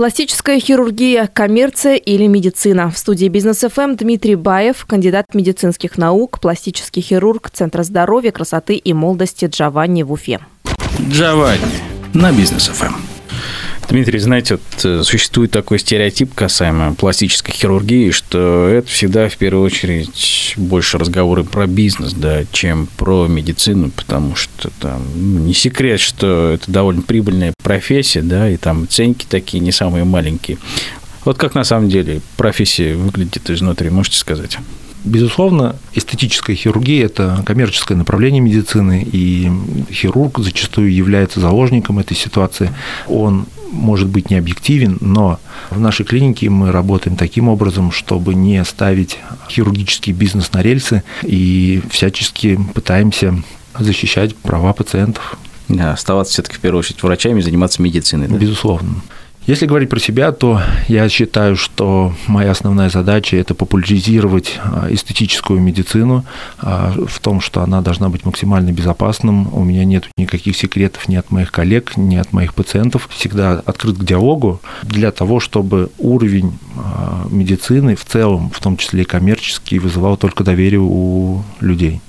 Пластическая хирургия, коммерция или медицина. В студии Бизнес ФМ Дмитрий Баев, кандидат медицинских наук, пластический хирург Центра здоровья, красоты и молодости Джованни в Уфе. Джованни на Бизнес ФМ. Дмитрий, знаете, вот э, существует такой стереотип касаемо пластической хирургии, что это всегда в первую очередь больше разговоры про бизнес, да, чем про медицину, потому что там ну, не секрет, что это довольно прибыльная профессия, да, и там ценники такие не самые маленькие. Вот как на самом деле профессия выглядит изнутри, можете сказать? Безусловно, эстетическая хирургия – это коммерческое направление медицины, и хирург зачастую является заложником этой ситуации. Он может быть не объективен, но в нашей клинике мы работаем таким образом, чтобы не ставить хирургический бизнес на рельсы и всячески пытаемся защищать права пациентов. Да, оставаться все-таки в первую очередь врачами заниматься медициной. Да? Безусловно. Если говорить про себя, то я считаю, что моя основная задача – это популяризировать а, эстетическую медицину а, в том, что она должна быть максимально безопасным. У меня нет никаких секретов ни от моих коллег, ни от моих пациентов. Всегда открыт к диалогу для того, чтобы уровень а, медицины в целом, в том числе и коммерческий, вызывал только доверие у людей.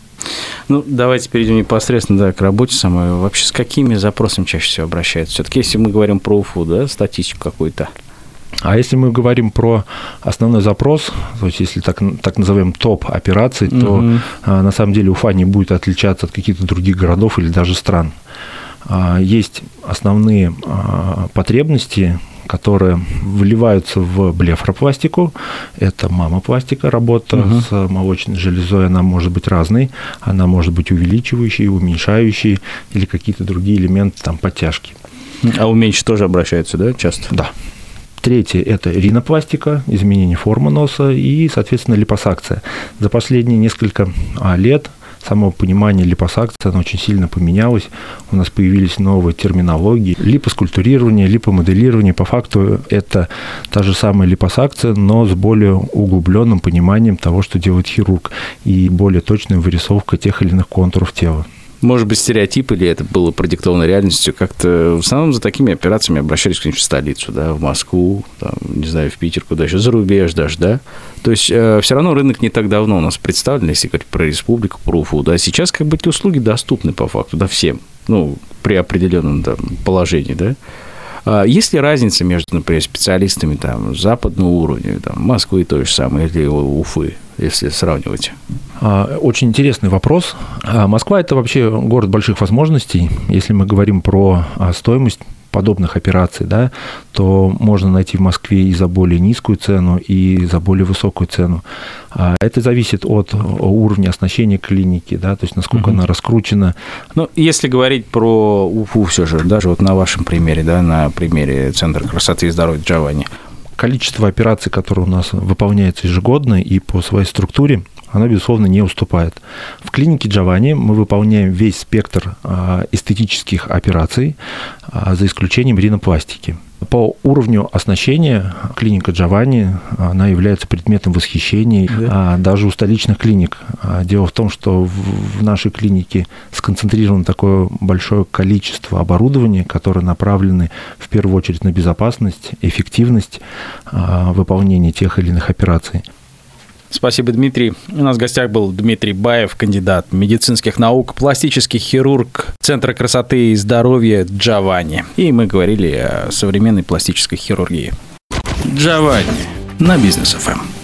Ну, давайте перейдем непосредственно да, к работе самой. Вообще, с какими запросами чаще всего обращаются? Все-таки, если мы говорим про УФУ, да, статистику какую-то. А если мы говорим про основной запрос, то есть если так, так называем топ операций, то а, на самом деле Уфа не будет отличаться от каких-то других городов или даже стран. А, есть основные а, потребности которые вливаются в блефропластику. Это мамопластика, работа угу. с молочной железой, она может быть разной. Она может быть увеличивающей, уменьшающей или какие-то другие элементы, там, подтяжки. А уменьшить тоже обращаются, да, часто? Да. Третье – это ринопластика, изменение формы носа и, соответственно, липосакция. За последние несколько а, лет само понимание липосакции, оно очень сильно поменялось. У нас появились новые терминологии. Липоскультурирование, липомоделирование. По факту это та же самая липосакция, но с более углубленным пониманием того, что делает хирург, и более точной вырисовкой тех или иных контуров тела может быть, стереотип или это было продиктовано реальностью, как-то в основном за такими операциями обращались к в столицу, да, в Москву, там, не знаю, в Питер, куда еще, за рубеж даже, да. То есть э, все равно рынок не так давно у нас представлен, если говорить про республику, про Уфу, да. Сейчас как бы эти услуги доступны по факту, да, всем, ну, при определенном там, положении, да. А есть ли разница между, например, специалистами там, западного уровня, там, Москвы той же самой, или Уфы, если сравнивать? А, очень интересный вопрос. А, Москва – это вообще город больших возможностей. Если мы говорим про стоимость подобных операций, да, то можно найти в Москве и за более низкую цену, и за более высокую цену. А это зависит от уровня оснащения клиники, да, то есть насколько угу. она раскручена. Ну, если говорить про УФУ все же, даже вот на вашем примере, да, на примере Центра красоты и здоровья Джованни, количество операций, которые у нас выполняются ежегодно и по своей структуре, она, безусловно, не уступает. В клинике Джованни мы выполняем весь спектр а, эстетических операций, а, за исключением ринопластики. По уровню оснащения клиника Джованни, она является предметом восхищения да. даже у столичных клиник. А, дело в том, что в нашей клинике сконцентрировано такое большое количество оборудования, которое направлено в первую очередь на безопасность, эффективность выполнения тех или иных операций. Спасибо, Дмитрий. У нас в гостях был Дмитрий Баев, кандидат медицинских наук, пластический хирург Центра красоты и здоровья Джованни. И мы говорили о современной пластической хирургии. Джованни на Бизнес ФМ.